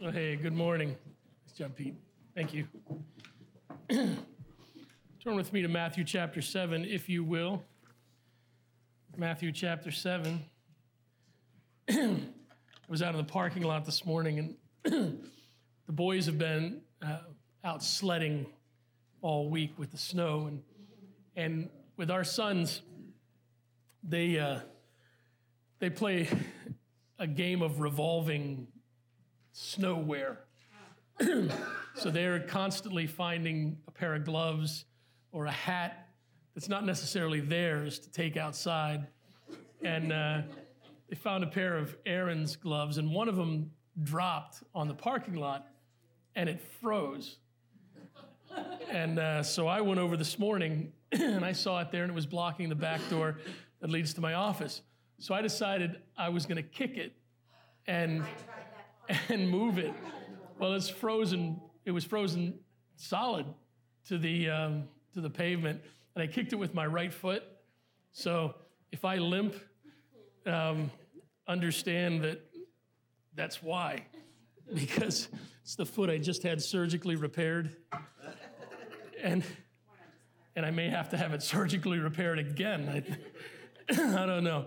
Oh, hey, good morning. It's John Pete. Thank you. Turn with me to Matthew chapter 7, if you will. Matthew chapter 7. I was out in the parking lot this morning, and the boys have been uh, out sledding all week with the snow. And, and with our sons, they, uh, they play a game of revolving snowwear. so they're constantly finding a pair of gloves or a hat that's not necessarily theirs to take outside. And uh, they found a pair of Aaron's gloves, and one of them dropped on the parking lot and it froze. And uh, so I went over this morning and I saw it there and it was blocking the back door that leads to my office. So I decided I was going to kick it and and move it. Well, it's frozen. It was frozen solid to the um, to the pavement, and I kicked it with my right foot. So if I limp, um, understand that that's why, because it's the foot I just had surgically repaired, and and I may have to have it surgically repaired again. I, I don't know.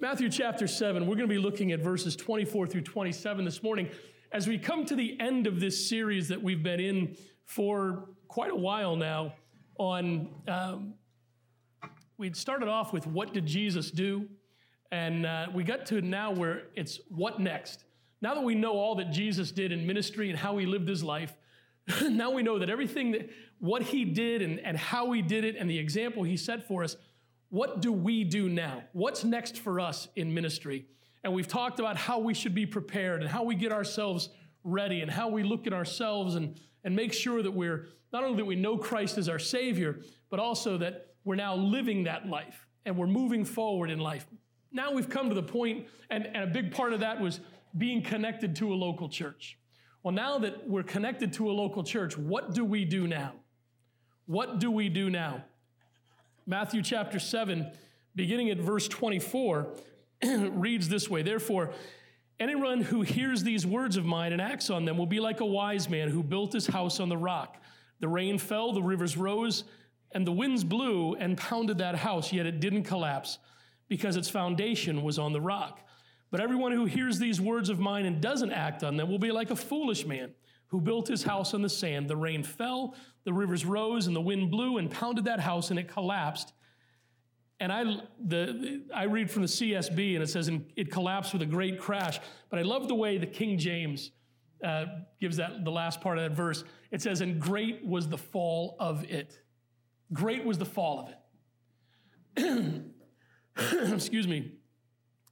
Matthew chapter 7, we're going to be looking at verses 24 through 27 this morning. As we come to the end of this series that we've been in for quite a while now, on um, we'd started off with what did Jesus do? And uh, we got to now where it's what next? Now that we know all that Jesus did in ministry and how he lived his life, now we know that everything that what he did and, and how he did it and the example he set for us what do we do now? What's next for us in ministry? And we've talked about how we should be prepared and how we get ourselves ready and how we look at ourselves and, and make sure that we're not only that we know Christ as our Savior, but also that we're now living that life and we're moving forward in life. Now we've come to the point, and, and a big part of that was being connected to a local church. Well, now that we're connected to a local church, what do we do now? What do we do now? Matthew chapter 7, beginning at verse 24, reads this way Therefore, anyone who hears these words of mine and acts on them will be like a wise man who built his house on the rock. The rain fell, the rivers rose, and the winds blew and pounded that house, yet it didn't collapse because its foundation was on the rock. But everyone who hears these words of mine and doesn't act on them will be like a foolish man who built his house on the sand. The rain fell, the rivers rose, and the wind blew and pounded that house, and it collapsed. And I, the, I read from the CSB, and it says it collapsed with a great crash. But I love the way the King James uh, gives that the last part of that verse. It says, "And great was the fall of it. Great was the fall of it." Excuse me.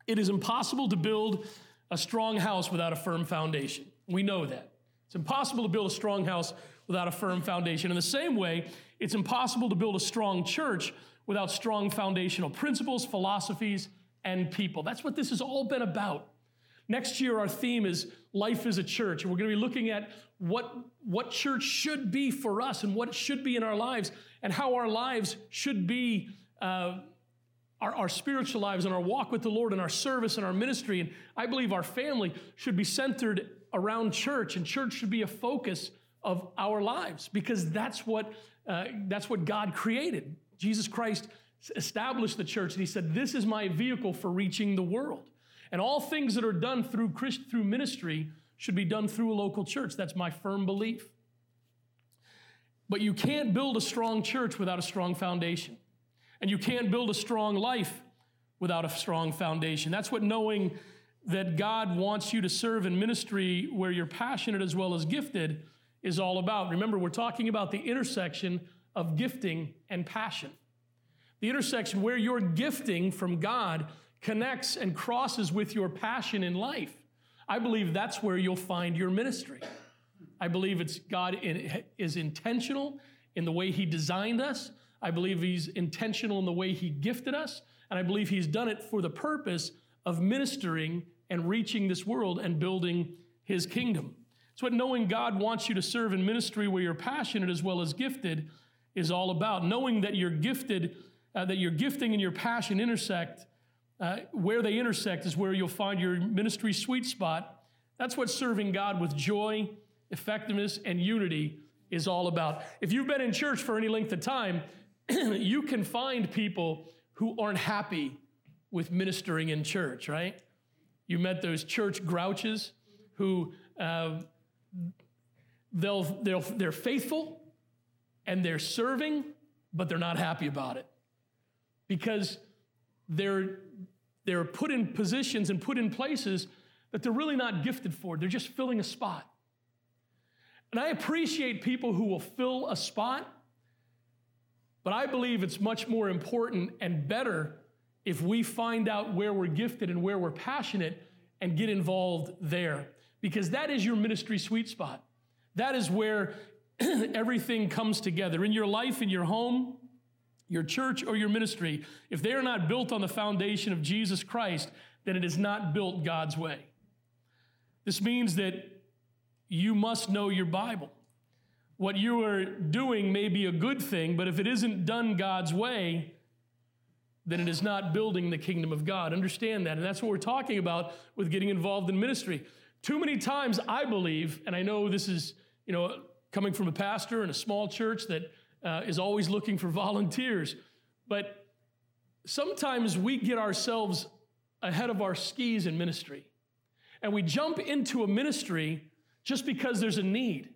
It is impossible to build a strong house without a firm foundation. We know that. It's impossible to build a strong house without a firm foundation. In the same way, it's impossible to build a strong church without strong foundational principles, philosophies, and people. That's what this has all been about. Next year, our theme is Life as a Church. And we're going to be looking at what, what church should be for us and what it should be in our lives and how our lives should be. Uh, our, our spiritual lives and our walk with the Lord and our service and our ministry. And I believe our family should be centered around church, and church should be a focus of our lives because that's what, uh, that's what God created. Jesus Christ established the church, and He said, This is my vehicle for reaching the world. And all things that are done through, Christ, through ministry should be done through a local church. That's my firm belief. But you can't build a strong church without a strong foundation. And you can't build a strong life without a strong foundation. That's what knowing that God wants you to serve in ministry where you're passionate as well as gifted is all about. Remember, we're talking about the intersection of gifting and passion. The intersection where your gifting from God connects and crosses with your passion in life. I believe that's where you'll find your ministry. I believe it's God is intentional in the way He designed us. I believe He's intentional in the way He gifted us. And I believe He's done it for the purpose of ministering and reaching this world and building his kingdom. It's what knowing God wants you to serve in ministry where you're passionate as well as gifted is all about. Knowing that you're gifted, uh, that your gifting and your passion intersect, uh, where they intersect is where you'll find your ministry sweet spot That's what serving God with joy, effectiveness, and unity is all about. If you've been in church for any length of time, you can find people who aren't happy with ministering in church, right? You met those church grouches who uh, they'll, they'll, they're faithful and they're serving, but they're not happy about it because they're, they're put in positions and put in places that they're really not gifted for. They're just filling a spot. And I appreciate people who will fill a spot, but I believe it's much more important and better if we find out where we're gifted and where we're passionate and get involved there. Because that is your ministry sweet spot. That is where everything comes together. In your life, in your home, your church, or your ministry, if they are not built on the foundation of Jesus Christ, then it is not built God's way. This means that you must know your Bible. What you are doing may be a good thing, but if it isn't done God's way, then it is not building the kingdom of God. Understand that. And that's what we're talking about with getting involved in ministry. Too many times, I believe, and I know this is, you know, coming from a pastor in a small church that uh, is always looking for volunteers, but sometimes we get ourselves ahead of our skis in ministry. And we jump into a ministry just because there's a need.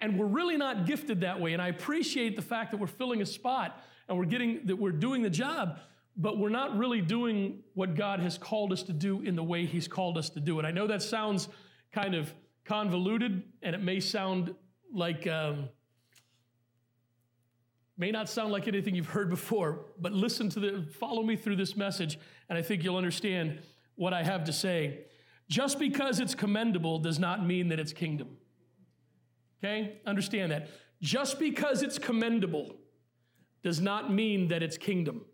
And we're really not gifted that way. And I appreciate the fact that we're filling a spot and we're getting that we're doing the job but we're not really doing what God has called us to do in the way He's called us to do it. I know that sounds kind of convoluted, and it may sound like, um, may not sound like anything you've heard before, but listen to the, follow me through this message, and I think you'll understand what I have to say. Just because it's commendable does not mean that it's kingdom. Okay? Understand that. Just because it's commendable does not mean that it's kingdom.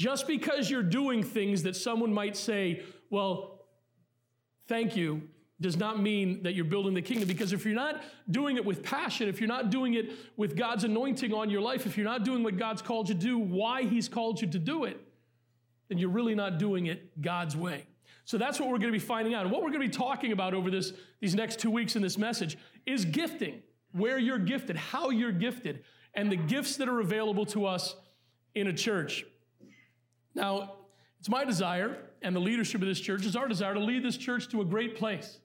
Just because you're doing things that someone might say, well, thank you, does not mean that you're building the kingdom. Because if you're not doing it with passion, if you're not doing it with God's anointing on your life, if you're not doing what God's called you to do, why He's called you to do it, then you're really not doing it God's way. So that's what we're going to be finding out. And what we're going to be talking about over this, these next two weeks in this message is gifting, where you're gifted, how you're gifted, and the gifts that are available to us in a church. Now, it's my desire, and the leadership of this church is our desire to lead this church to a great place.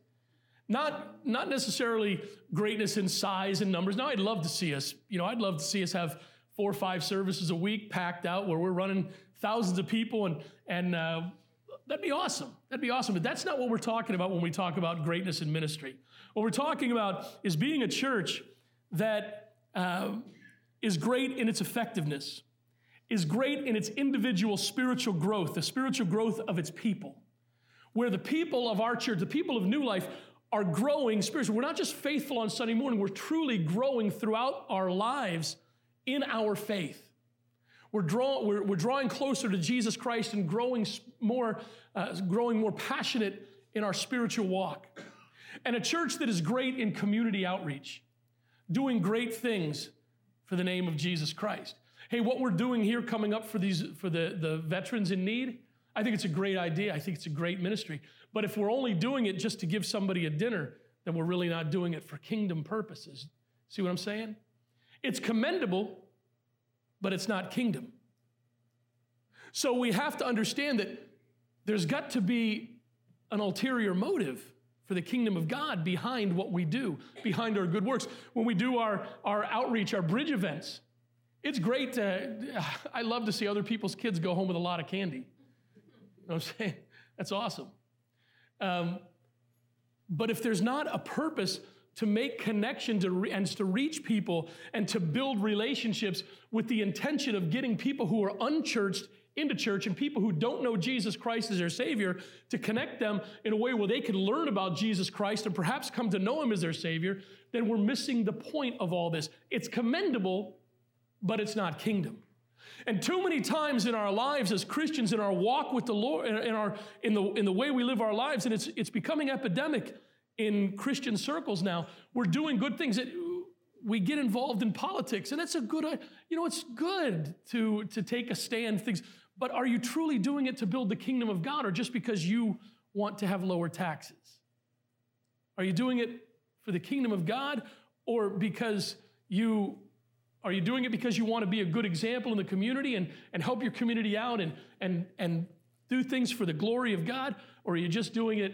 Not, not necessarily greatness in size and numbers. Now, I'd love to see us, you know, I'd love to see us have four or five services a week packed out where we're running thousands of people, and, and uh, that'd be awesome. That'd be awesome. But that's not what we're talking about when we talk about greatness in ministry. What we're talking about is being a church that uh, is great in its effectiveness is great in its individual spiritual growth, the spiritual growth of its people. Where the people of our church, the people of New Life, are growing spiritually. We're not just faithful on Sunday morning, we're truly growing throughout our lives in our faith. We're, draw, we're, we're drawing closer to Jesus Christ and growing more, uh, growing more passionate in our spiritual walk. And a church that is great in community outreach, doing great things for the name of Jesus Christ. Hey, what we're doing here coming up for these for the, the veterans in need, I think it's a great idea. I think it's a great ministry. But if we're only doing it just to give somebody a dinner, then we're really not doing it for kingdom purposes. See what I'm saying? It's commendable, but it's not kingdom. So we have to understand that there's got to be an ulterior motive for the kingdom of God behind what we do, behind our good works. When we do our, our outreach, our bridge events, it's great to, I love to see other people's kids go home with a lot of candy. You know what I'm saying? That's awesome. Um, but if there's not a purpose to make connection to re- and to reach people and to build relationships with the intention of getting people who are unchurched into church and people who don't know Jesus Christ as their Savior to connect them in a way where they can learn about Jesus Christ and perhaps come to know Him as their Savior, then we're missing the point of all this. It's commendable but it's not kingdom. And too many times in our lives as Christians, in our walk with the Lord, in, our, in, the, in the way we live our lives, and it's, it's becoming epidemic in Christian circles now, we're doing good things. That we get involved in politics, and it's a good, you know, it's good to, to take a stand, things, but are you truly doing it to build the kingdom of God or just because you want to have lower taxes? Are you doing it for the kingdom of God or because you are you doing it because you want to be a good example in the community and, and help your community out and, and, and do things for the glory of God? Or are you just doing it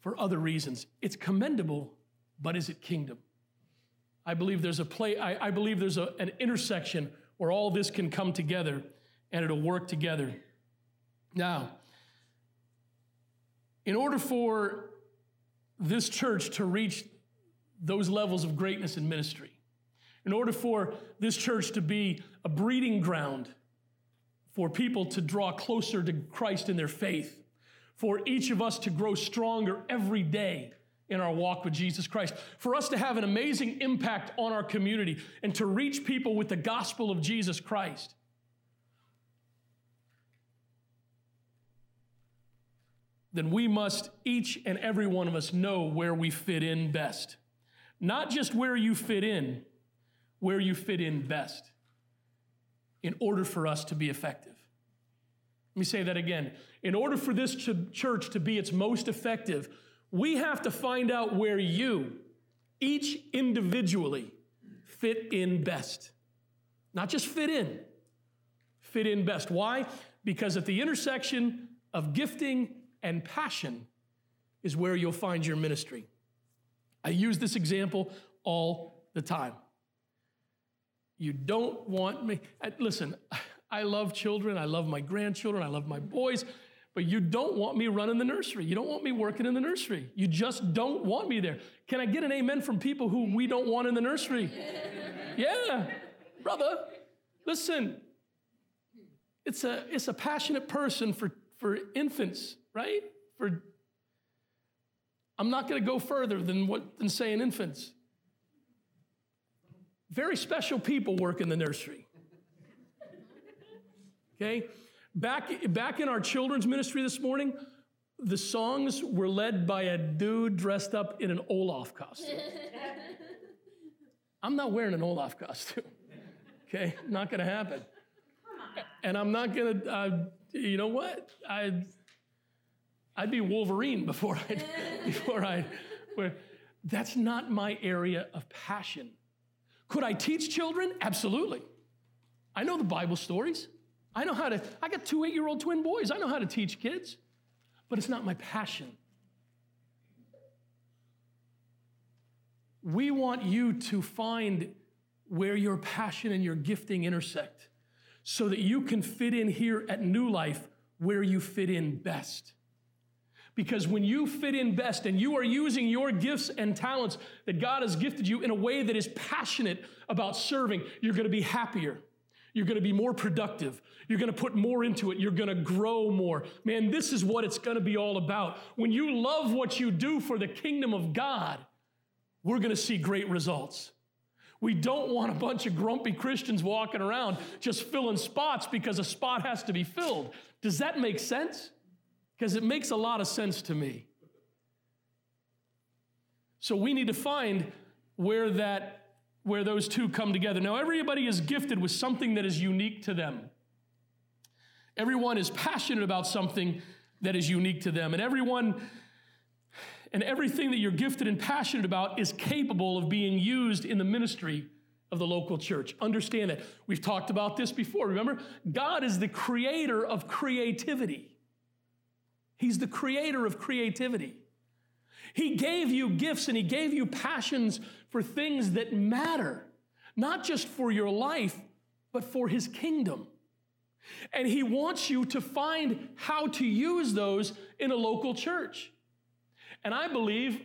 for other reasons? It's commendable, but is it kingdom? I believe there's a play, I, I believe there's a, an intersection where all this can come together and it'll work together. Now, in order for this church to reach those levels of greatness in ministry, in order for this church to be a breeding ground for people to draw closer to Christ in their faith, for each of us to grow stronger every day in our walk with Jesus Christ, for us to have an amazing impact on our community and to reach people with the gospel of Jesus Christ. Then we must, each and every one of us, know where we fit in best. Not just where you fit in, where you fit in best in order for us to be effective. Let me say that again. In order for this ch- church to be its most effective, we have to find out where you, each individually, fit in best. Not just fit in, fit in best. Why? Because at the intersection of gifting and passion is where you'll find your ministry. I use this example all the time. You don't want me. Uh, listen, I love children. I love my grandchildren. I love my boys. But you don't want me running the nursery. You don't want me working in the nursery. You just don't want me there. Can I get an amen from people who we don't want in the nursery? yeah, brother. Listen, it's a, it's a passionate person for, for infants, right? For I'm not going to go further than what than saying infants. Very special people work in the nursery. Okay? Back, back in our children's ministry this morning, the songs were led by a dude dressed up in an Olaf costume. I'm not wearing an Olaf costume. Okay? Not gonna happen. And I'm not gonna, uh, you know what? I'd, I'd be Wolverine before I, before I, that's not my area of passion. Could I teach children? Absolutely. I know the Bible stories. I know how to, I got two eight year old twin boys. I know how to teach kids, but it's not my passion. We want you to find where your passion and your gifting intersect so that you can fit in here at New Life where you fit in best. Because when you fit in best and you are using your gifts and talents that God has gifted you in a way that is passionate about serving, you're going to be happier. You're going to be more productive. You're going to put more into it. You're going to grow more. Man, this is what it's going to be all about. When you love what you do for the kingdom of God, we're going to see great results. We don't want a bunch of grumpy Christians walking around just filling spots because a spot has to be filled. Does that make sense? Because it makes a lot of sense to me. So we need to find where that where those two come together. Now everybody is gifted with something that is unique to them. Everyone is passionate about something that is unique to them and everyone and everything that you're gifted and passionate about is capable of being used in the ministry of the local church. Understand that. We've talked about this before. Remember, God is the creator of creativity. He's the creator of creativity. He gave you gifts and He gave you passions for things that matter, not just for your life, but for His kingdom. And He wants you to find how to use those in a local church. And I believe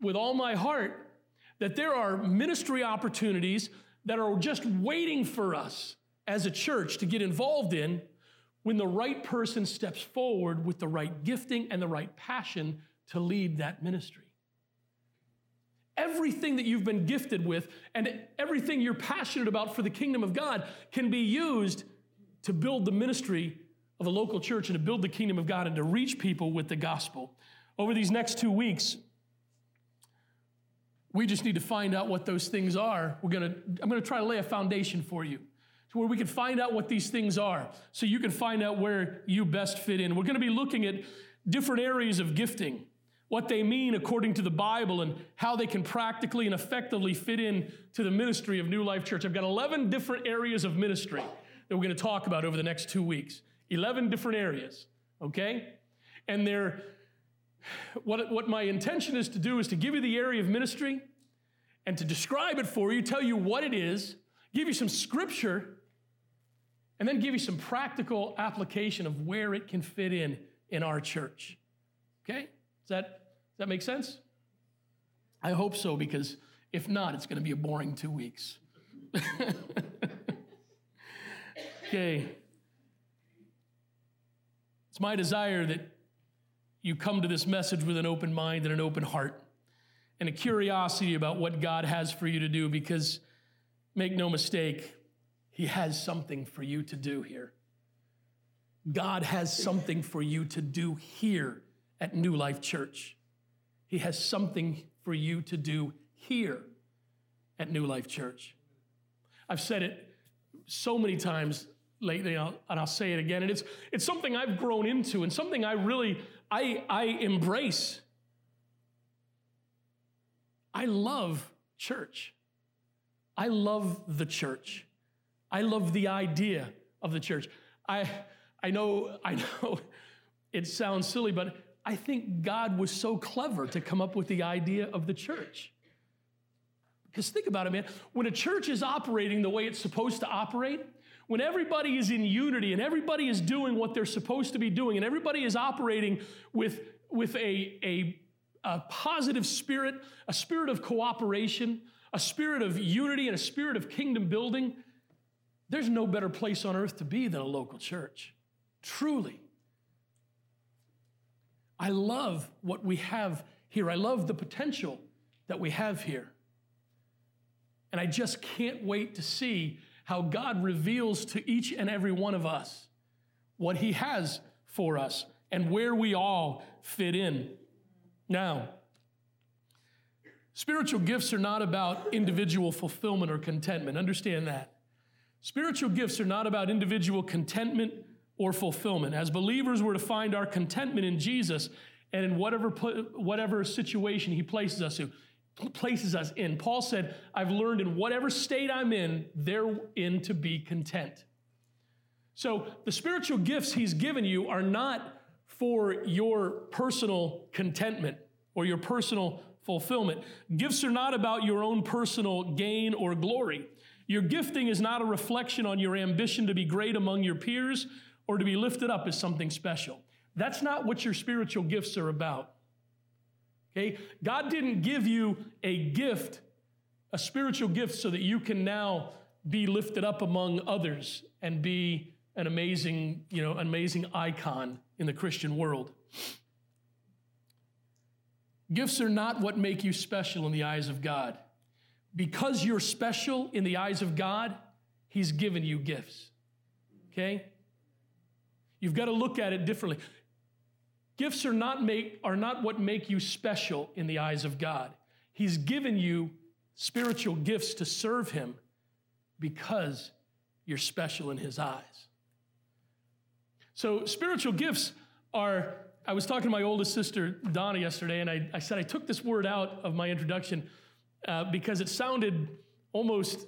with all my heart that there are ministry opportunities that are just waiting for us as a church to get involved in when the right person steps forward with the right gifting and the right passion to lead that ministry. Everything that you've been gifted with and everything you're passionate about for the kingdom of God can be used to build the ministry of a local church and to build the kingdom of God and to reach people with the gospel. Over these next two weeks, we just need to find out what those things are. We're gonna, I'm gonna try to lay a foundation for you to where we can find out what these things are so you can find out where you best fit in. We're going to be looking at different areas of gifting. what they mean according to the Bible, and how they can practically and effectively fit in to the ministry of New Life Church. I've got 11 different areas of ministry that we're going to talk about over the next two weeks. 11 different areas, okay? And they're, what, what my intention is to do is to give you the area of ministry and to describe it for you, tell you what it is, give you some scripture, and then give you some practical application of where it can fit in in our church. Okay? Does that, does that make sense? I hope so, because if not, it's going to be a boring two weeks. okay. It's my desire that you come to this message with an open mind and an open heart and a curiosity about what God has for you to do because make no mistake, He has something for you to do here. God has something for you to do here at New Life Church. He has something for you to do here at New Life Church. I've said it so many times lately, and I'll, say it again. And it's, it's something I've grown into and something I really, I, I embrace. I love church. I love the church. I love the idea of the church. I, I know, I know it sounds silly, but I think God was so clever to come up with the idea of the church. Because think about it, man. When a church is operating the way it's supposed to operate, when everybody is in unity and everybody is doing what they're supposed to be doing and everybody is operating with, with a, a, a positive spirit, a spirit of cooperation, a spirit of unity, and a spirit of kingdom building, there's no better place on earth to be than a local church. Truly. I love what we have here. I love the potential that we have here. And I just can't wait to see how God reveals to each and every one of us what He has for us and where we all fit in. Now, spiritual gifts are not about individual fulfillment or contentment. Understand that. Spiritual gifts are not about individual contentment or fulfillment. As believers, we're to find our contentment in Jesus and in whatever, whatever situation He places us in places us in. Paul said, I've learned in whatever state I'm in, therein to be content. So the spiritual gifts he's given you are not for your personal contentment or your personal fulfillment. Gifts are not about your own personal gain or glory. Your gifting is not a reflection on your ambition to be great among your peers or to be lifted up as something special. That's not what your spiritual gifts are about. Okay? God didn't give you a gift, a spiritual gift, so that you can now be lifted up among others and be an amazing, you know, amazing icon in the Christian world. Gifts are not what make you special in the eyes of God. Because you're special in the eyes of God, He's given you gifts. Okay? You've got to look at it differently. Gifts are not, make, are not what make you special in the eyes of God. He's given you spiritual gifts to serve Him because you're special in His eyes. So, spiritual gifts are, I was talking to my oldest sister, Donna, yesterday, and I, I said I took this word out of my introduction uh, because it sounded almost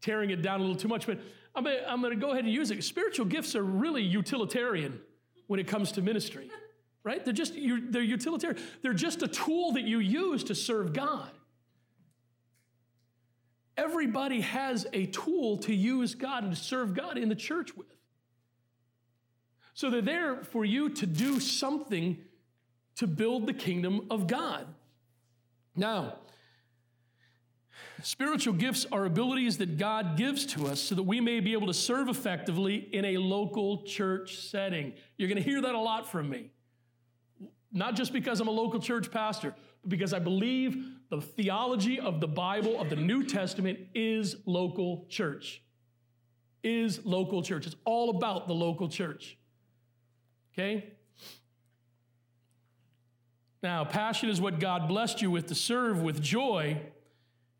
tearing it down a little too much, but I'm, I'm going to go ahead and use it. Spiritual gifts are really utilitarian when it comes to ministry right? They're just they're utilitarian. They're just a tool that you use to serve God. Everybody has a tool to use God and to serve God in the church with. So they're there for you to do something to build the kingdom of God. Now, spiritual gifts are abilities that God gives to us so that we may be able to serve effectively in a local church setting. You're going to hear that a lot from me. Not just because I'm a local church pastor, but because I believe the theology of the Bible, of the New Testament, is local church. Is local church. It's all about the local church. Okay? Now, passion is what God blessed you with to serve with joy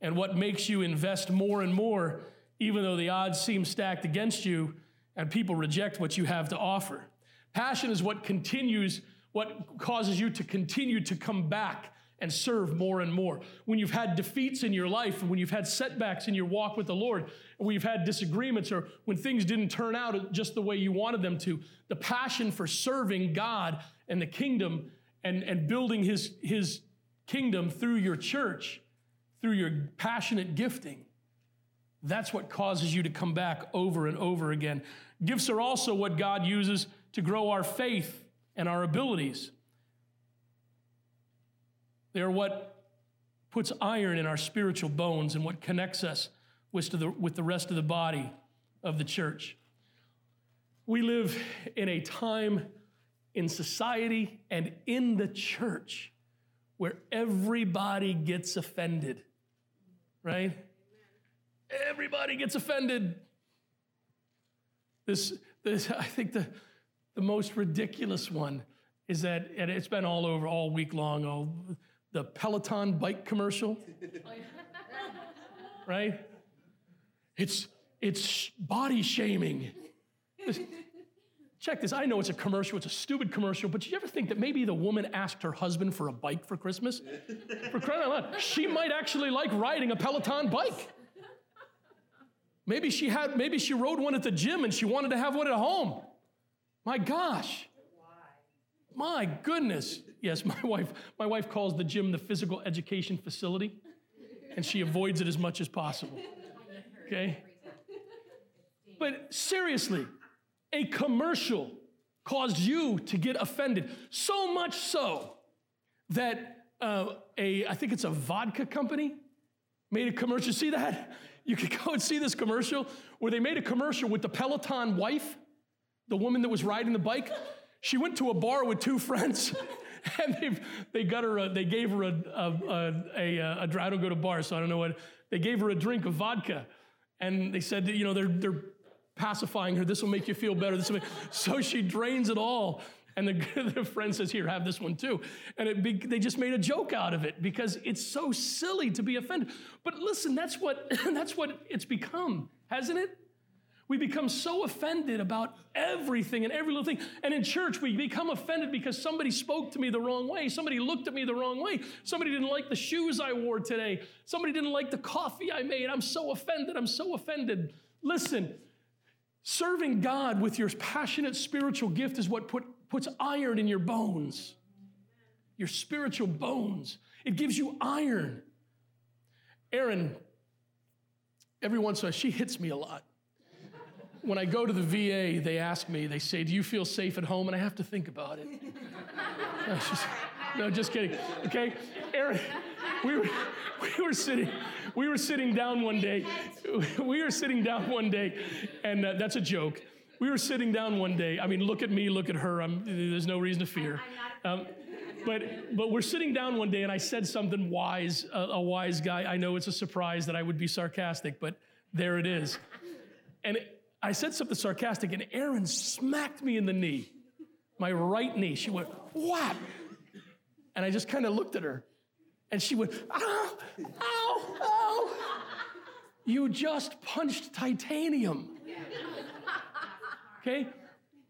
and what makes you invest more and more, even though the odds seem stacked against you and people reject what you have to offer. Passion is what continues what causes you to continue to come back and serve more and more. When you've had defeats in your life, when you've had setbacks in your walk with the Lord, when you've had disagreements, or when things didn't turn out just the way you wanted them to, the passion for serving God and the kingdom and, and building his, his kingdom through your church, through your passionate gifting, that's what causes you to come back over and over again. Gifts are also what God uses to grow our faith and our abilities. They're what puts iron in our spiritual bones and what connects us with the, with the rest of the body of the church. We live in a time in society and in the church where everybody gets offended, right? Everybody gets offended. This, this I think the, the most ridiculous one is that, and it's been all over all week long, all the Peloton bike commercial, right? It's, it's body shaming. Check this. I know it's a commercial, it's a stupid commercial, but did you ever think that maybe the woman asked her husband for a bike for Christmas? For crying out loud, she might actually like riding a Peloton bike. Maybe she had, maybe she rode one at the gym and she wanted to have one at home. My gosh. My goodness. Yes, my wife, my wife calls the gym the physical education facility, and she avoids it as much as possible. Okay? But seriously, a commercial caused you to get offended. So much so that uh, a, I think it's a vodka company, made a commercial. See that? You could go and see this commercial where they made a commercial with the Peloton wife, the woman that was riding the bike. She went to a bar with two friends. and they they got her a, they gave her a a, a, a, a I don't go to bars, so I don't know what. They gave her a drink of vodka, and they said, you know, they're they're pacifying her. This will make you feel better. This will make, so she drains it all. And the, the friend says, Here, have this one too. And it be, they just made a joke out of it because it's so silly to be offended. But listen, that's what, that's what it's become, hasn't it? We become so offended about everything and every little thing. And in church, we become offended because somebody spoke to me the wrong way. Somebody looked at me the wrong way. Somebody didn't like the shoes I wore today. Somebody didn't like the coffee I made. I'm so offended. I'm so offended. Listen, serving God with your passionate spiritual gift is what put, puts iron in your bones, your spiritual bones. It gives you iron. Erin, every once in a while, she hits me a lot when I go to the VA, they ask me, they say, Do you feel safe at home? And I have to think about it. no, just, no, just kidding. Okay? Erin, we were, we were sitting, we were sitting down one day. We were sitting down one day, and uh, that's a joke. We were sitting down one day. I mean, look at me, look at her. I'm, there's no reason to fear. Um, but but we're sitting down one day, and I said something wise, a, a wise guy. I know it's a surprise that I would be sarcastic, but there it is. And I said something sarcastic, and Erin smacked me in the knee, my right knee. She went, whap. And I just kind of looked at her, and she went, ow, ow, ow. You just punched titanium. Okay?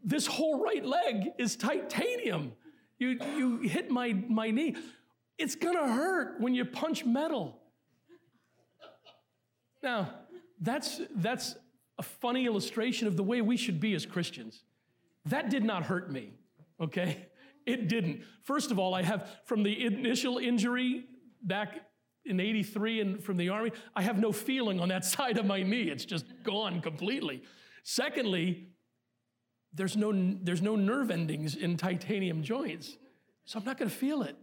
This whole right leg is titanium. You, you hit my, my knee. It's gonna hurt when you punch metal. Now, that's, that's a funny illustration of the way we should be as Christians. That did not hurt me, okay? It didn't. First of all, I have, from the initial injury back in 83 and from the army, I have no feeling on that side of my knee. It's just gone completely. Secondly, there's no, there's no nerve endings in titanium joints, so I'm not gonna feel it.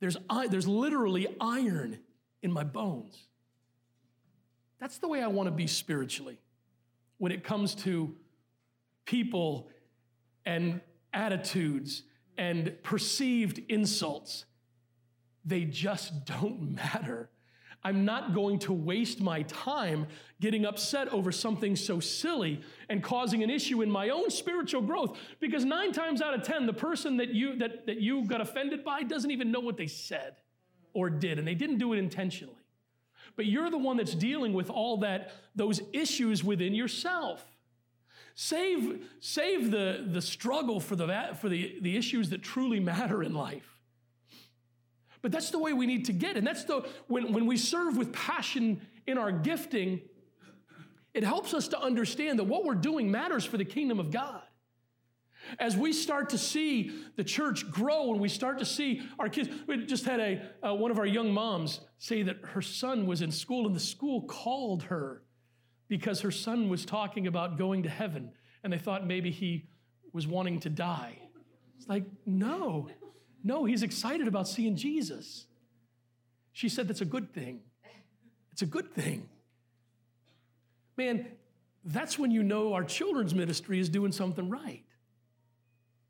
There's, there's literally iron in my bones. That's the way I want to be spiritually when it comes to people and attitudes and perceived insults. They just don't matter. I'm not going to waste my time getting upset over something so silly and causing an issue in my own spiritual growth because 9 times out of 10 the person that you that, that you got offended by doesn't even know what they said or did and they didn't do it intentionally but you're the one that's dealing with all that, those issues within yourself. Save, save the, the struggle for, the, for the, the issues that truly matter in life. But that's the way we need to get. And that's the, when, when we serve with passion in our gifting, it helps us to understand that what we're doing matters for the kingdom of God. As we start to see the church grow and we start to see our kids, we just had a, uh, one of our young moms say that her son was in school and the school called her because her son was talking about going to heaven and they thought maybe he was wanting to die. It's like, no, no, he's excited about seeing Jesus. She said that's a good thing. It's a good thing. Man, that's when you know our children's ministry is doing something right.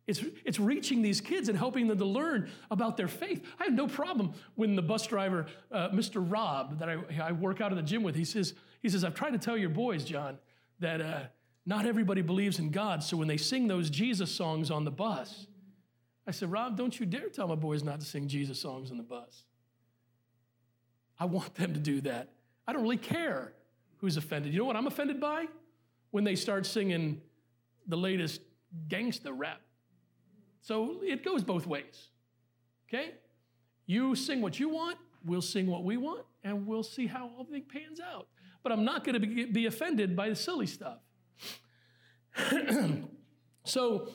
It's, it's reaching these kids and helping them to learn about their faith. I have no problem when the bus driver, uh, Mr. Rob, that I, I, work out of the gym with, he says, he says, I've tried to tell your boys, John, that uh, not everybody believes in God. So when they sing those Jesus songs on the bus, I said, Rob, don't you dare tell my boys not to sing Jesus songs on the bus. I want them to do that. I don't really care who's offended. You know what I'm offended by? When they start singing the latest gangsta rap so it goes both ways. Okay? You sing what you want, we'll sing what we want, and we'll see how everything pans out. But I'm not going to be, be offended by the silly stuff. so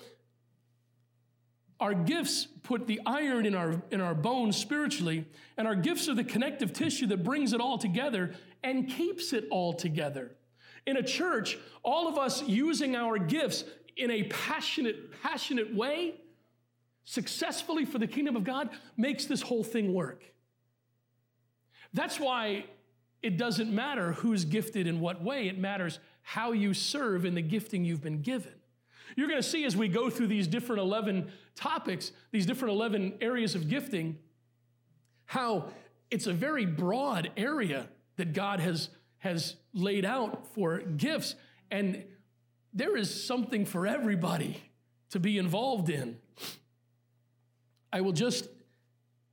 our gifts put the iron in our, in our bones spiritually, and our gifts are the connective tissue that brings it all together and keeps it all together. In a church, all of us using our gifts in a passionate, passionate way successfully for the kingdom of God makes this whole thing work. That's why it doesn't matter who's gifted in what way, it matters how you serve in the gifting you've been given. You're going to see as we go through these different 11 topics, these different 11 areas of gifting, how it's a very broad area that God has, has laid out for gifts. And there is something for everybody to be involved in. I will just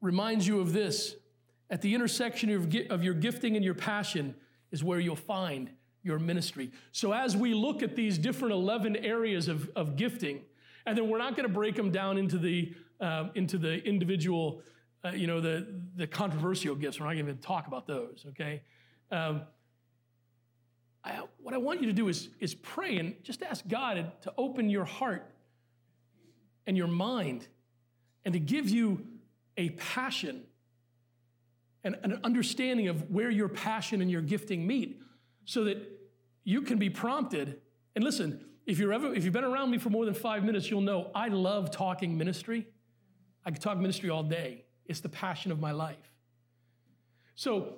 remind you of this. At the intersection of your gifting and your passion is where you'll find your ministry. So, as we look at these different 11 areas of, of gifting, and then we're not going to break them down into the, uh, into the individual, uh, you know, the, the controversial gifts. We're not going to talk about those, okay? Um, I, what I want you to do is, is pray and just ask God to open your heart and your mind and to give you a passion and an understanding of where your passion and your gifting meet so that you can be prompted. And listen, if you're ever if you've been around me for more than 5 minutes, you'll know I love talking ministry. I could talk ministry all day. It's the passion of my life. So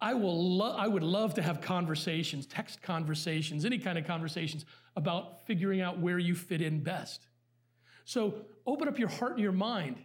I will lo- I would love to have conversations, text conversations, any kind of conversations about figuring out where you fit in best. So open up your heart and your mind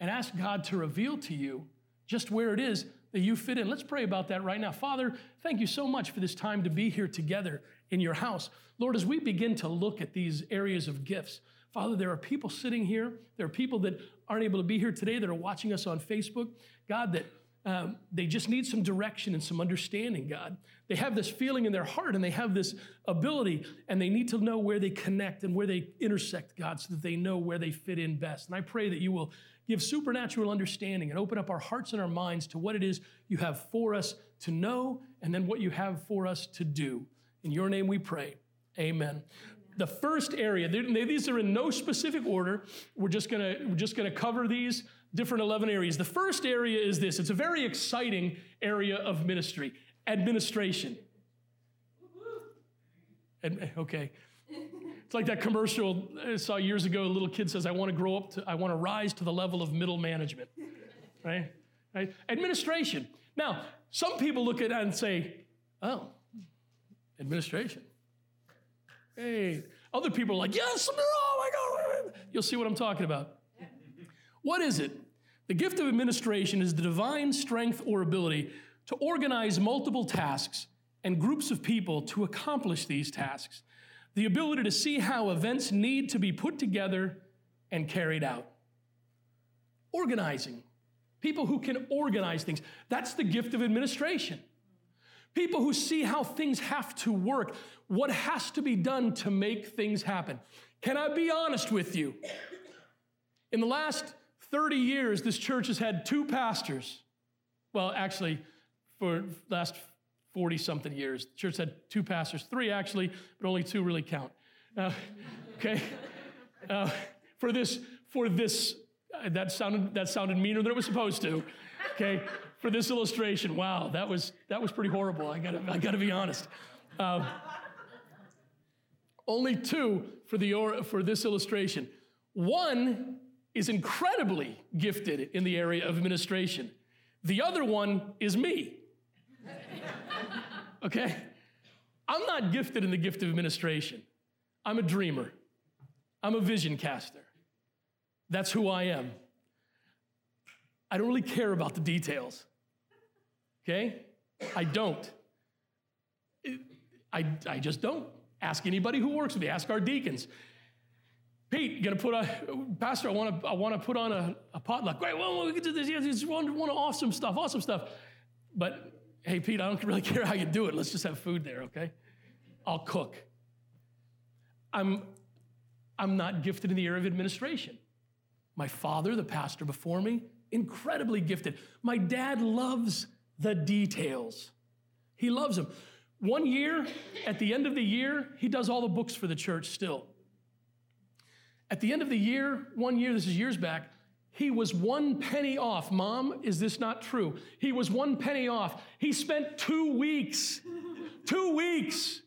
and ask God to reveal to you just where it is that you fit in. Let's pray about that right now. Father, thank you so much for this time to be here together in your house. Lord, as we begin to look at these areas of gifts, Father, there are people sitting here. There are people that aren't able to be here today that are watching us on Facebook. God, that um, they just need some direction and some understanding, God. They have this feeling in their heart and they have this ability, and they need to know where they connect and where they intersect, God, so that they know where they fit in best. And I pray that you will give supernatural understanding and open up our hearts and our minds to what it is you have for us to know and then what you have for us to do. In your name we pray. Amen. The first area, these are in no specific order. We're just gonna, we're just gonna cover these different 11 areas. The first area is this it's a very exciting area of ministry administration. And, okay. It's like that commercial I saw years ago. A little kid says, I want to grow up to, I want to rise to the level of middle management. Right? right? Administration. Now, some people look at that and say, oh, administration. Hey. Other people are like, yes, oh my God. You'll see what I'm talking about. What is it? The gift of administration is the divine strength or ability to organize multiple tasks and groups of people to accomplish these tasks. The ability to see how events need to be put together and carried out. Organizing. People who can organize things. That's the gift of administration. people who see how things have to work, what has to be done to make things happen. Can I be honest with you? In the last 30 years, this church has had two pastors. Well, actually, for last 40 something years, the church had two pastors, three actually, but only two really count. Uh, okay? Uh, for this, for this, uh, that sounded that sounded meaner than it was supposed to. Okay, for this illustration, wow, that was that was pretty horrible. I gotta I gotta be honest. Uh, only two for the for this illustration. One is incredibly gifted in the area of administration. The other one is me. Okay? I'm not gifted in the gift of administration. I'm a dreamer. I'm a vision caster. That's who I am. I don't really care about the details. Okay? I don't. I, I just don't. Ask anybody who works with me, ask our deacons. Pete, gonna put a pastor? I want to I want to put on a, a potluck. Great, well, we can do this. Yeah, this one, one awesome stuff, awesome stuff. But hey, Pete, I don't really care how you do it. Let's just have food there, okay? I'll cook. I'm I'm not gifted in the area of administration. My father, the pastor before me, incredibly gifted. My dad loves the details. He loves them. One year, at the end of the year, he does all the books for the church still. At the end of the year, one year, this is years back, he was one penny off. Mom, is this not true? He was one penny off. He spent two weeks, two weeks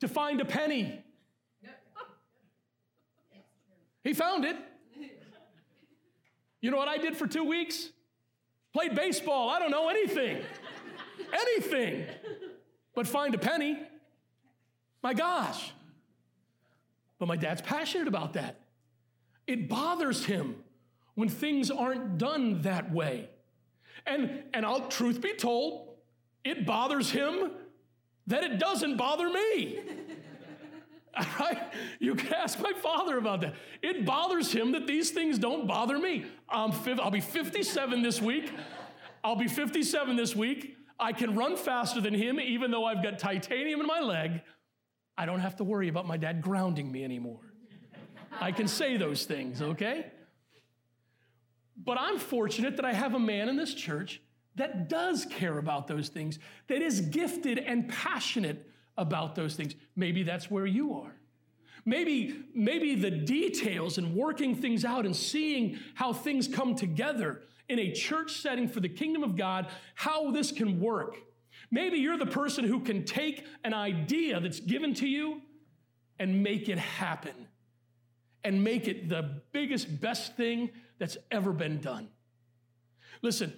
to find a penny. He found it. You know what I did for two weeks? Played baseball. I don't know anything. anything. But find a penny. My gosh. But my dad's passionate about that. It bothers him when things aren't done that way. And, and I'll, truth be told, it bothers him that it doesn't bother me. Right? You can ask my father about that. It bothers him that these things don't bother me. I'm I'll be 57 this week. I'll be 57 this week. I can run faster than him, even though I've got titanium in my leg. I don't have to worry about my dad grounding me anymore. I can say those things, okay? But I'm fortunate that I have a man in this church that does care about those things, that is gifted and passionate about those things. Maybe that's where you are. Maybe, maybe the details and working things out and seeing how things come together in a church setting for the kingdom of God, how this can work. Maybe you're the person who can take an idea that's given to you and make it happen and make it the biggest, best thing that's ever been done. Listen,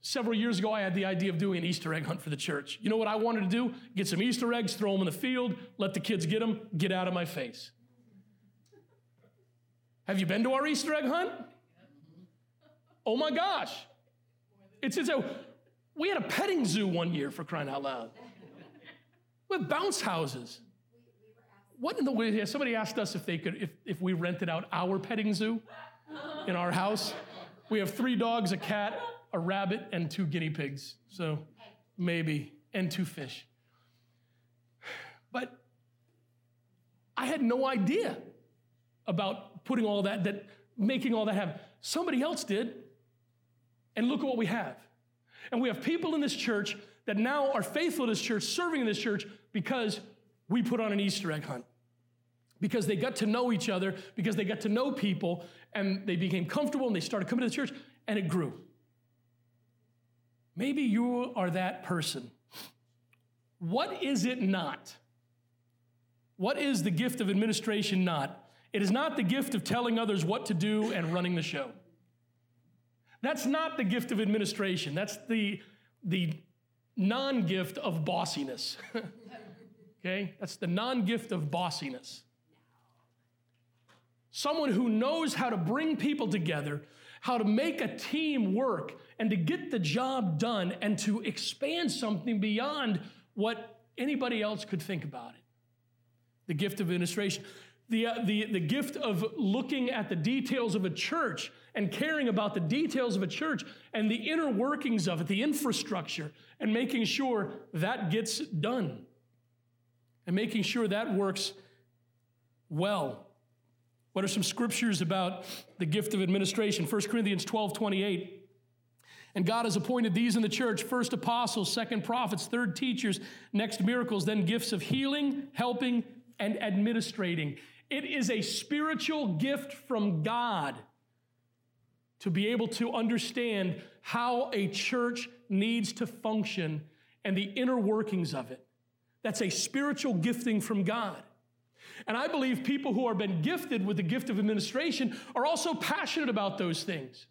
Several years ago, I had the idea of doing an Easter egg hunt for the church. You know what I wanted to do? Get some Easter eggs, throw them in the field, let the kids get them, get out of my face. Have you been to our Easter egg hunt? Oh my gosh. It's, it's a, we had a petting zoo one year for crying out loud. With bounce houses. What in the way? Somebody asked us if they could, if, if we rented out our petting zoo in our house. We have three dogs, a cat, a rabbit and two guinea pigs. So maybe, and two fish. But I had no idea about putting all that, that making all that happen. Somebody else did. And look at what we have. And we have people in this church that now are faithful to this church, serving in this church because we put on an Easter egg hunt. Because they got to know each other, because they got to know people, and they became comfortable and they started coming to the church, and it grew. Maybe you are that person. What is it not? What is the gift of administration not? It is not the gift of telling others what to do and running the show. That's not the gift of administration. That's the, the non gift of bossiness. okay? That's the non gift of bossiness. Someone who knows how to bring people together, how to make a team work, and to get the job done and to expand something beyond what anybody else could think about it. The gift of administration, the, uh, the, the gift of looking at the details of a church and caring about the details of a church and the inner workings of it, the infrastructure, and making sure that gets done and making sure that works well. What are some scriptures about the gift of administration? 1 Corinthians 12 28. And God has appointed these in the church first apostles, second prophets, third teachers, next miracles, then gifts of healing, helping, and administrating. It is a spiritual gift from God to be able to understand how a church needs to function and the inner workings of it. That's a spiritual gifting from God. And I believe people who have been gifted with the gift of administration are also passionate about those things.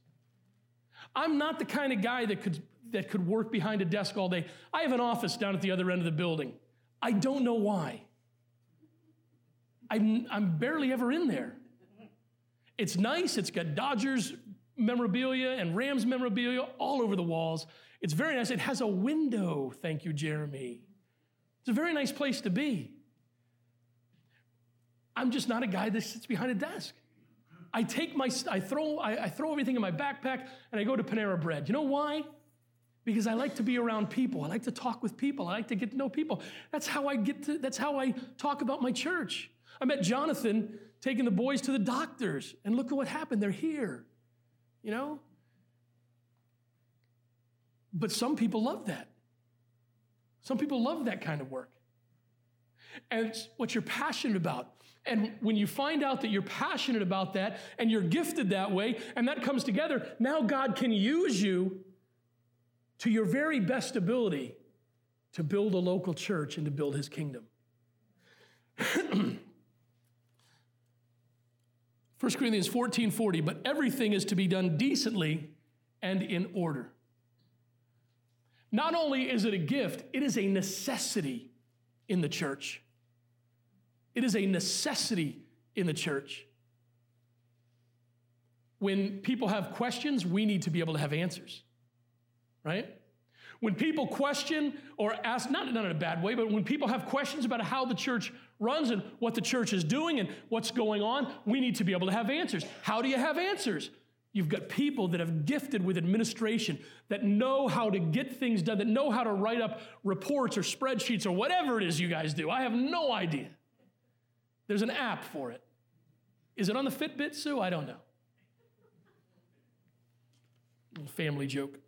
I'm not the kind of guy that could, that could work behind a desk all day. I have an office down at the other end of the building. I don't know why. I'm, I'm barely ever in there. It's nice, it's got Dodgers memorabilia and Rams memorabilia all over the walls. It's very nice. It has a window, thank you, Jeremy. It's a very nice place to be. I'm just not a guy that sits behind a desk. I take my, I throw, I, I throw everything in my backpack and I go to Panera Bread. You know why? Because I like to be around people. I like to talk with people. I like to get to know people. That's how I get to, that's how I talk about my church. I met Jonathan taking the boys to the doctors, and look at what happened. They're here, you know? But some people love that. Some people love that kind of work. And it's what you're passionate about. And when you find out that you're passionate about that and you're gifted that way, and that comes together, now God can use you to your very best ability to build a local church and to build his kingdom. 1 Corinthians 14 40, but everything is to be done decently and in order. Not only is it a gift, it is a necessity in the church. It is a necessity in the church. When people have questions, we need to be able to have answers, right? When people question or ask, not, not in a bad way, but when people have questions about how the church runs and what the church is doing and what's going on, we need to be able to have answers. How do you have answers? You've got people that have gifted with administration, that know how to get things done, that know how to write up reports or spreadsheets or whatever it is you guys do. I have no idea. There's an app for it. Is it on the Fitbit, Sue? I don't know. Family joke.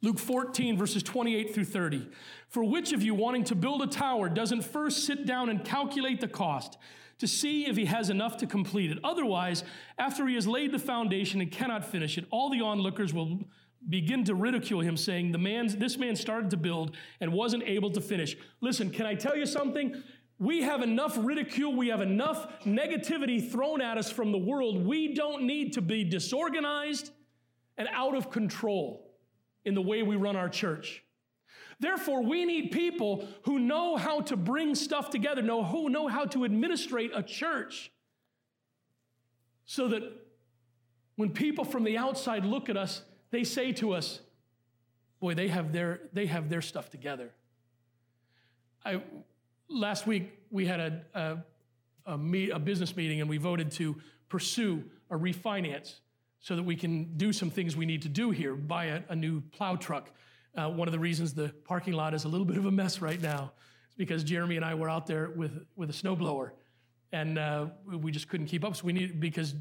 Luke 14, verses 28 through 30. For which of you wanting to build a tower doesn't first sit down and calculate the cost to see if he has enough to complete it? Otherwise, after he has laid the foundation and cannot finish it, all the onlookers will begin to ridicule him, saying, the man, This man started to build and wasn't able to finish. Listen, can I tell you something? We have enough ridicule, we have enough negativity thrown at us from the world. We don't need to be disorganized and out of control in the way we run our church. Therefore, we need people who know how to bring stuff together, know who know how to administrate a church. So that when people from the outside look at us, they say to us, boy, they have their, they have their stuff together. I, last week, we had a, a, a, meet, a business meeting and we voted to pursue a refinance so that we can do some things we need to do here, buy a, a new plow truck. Uh, one of the reasons the parking lot is a little bit of a mess right now is because Jeremy and I were out there with, with a snowblower and uh, we just couldn't keep up. So we needed, because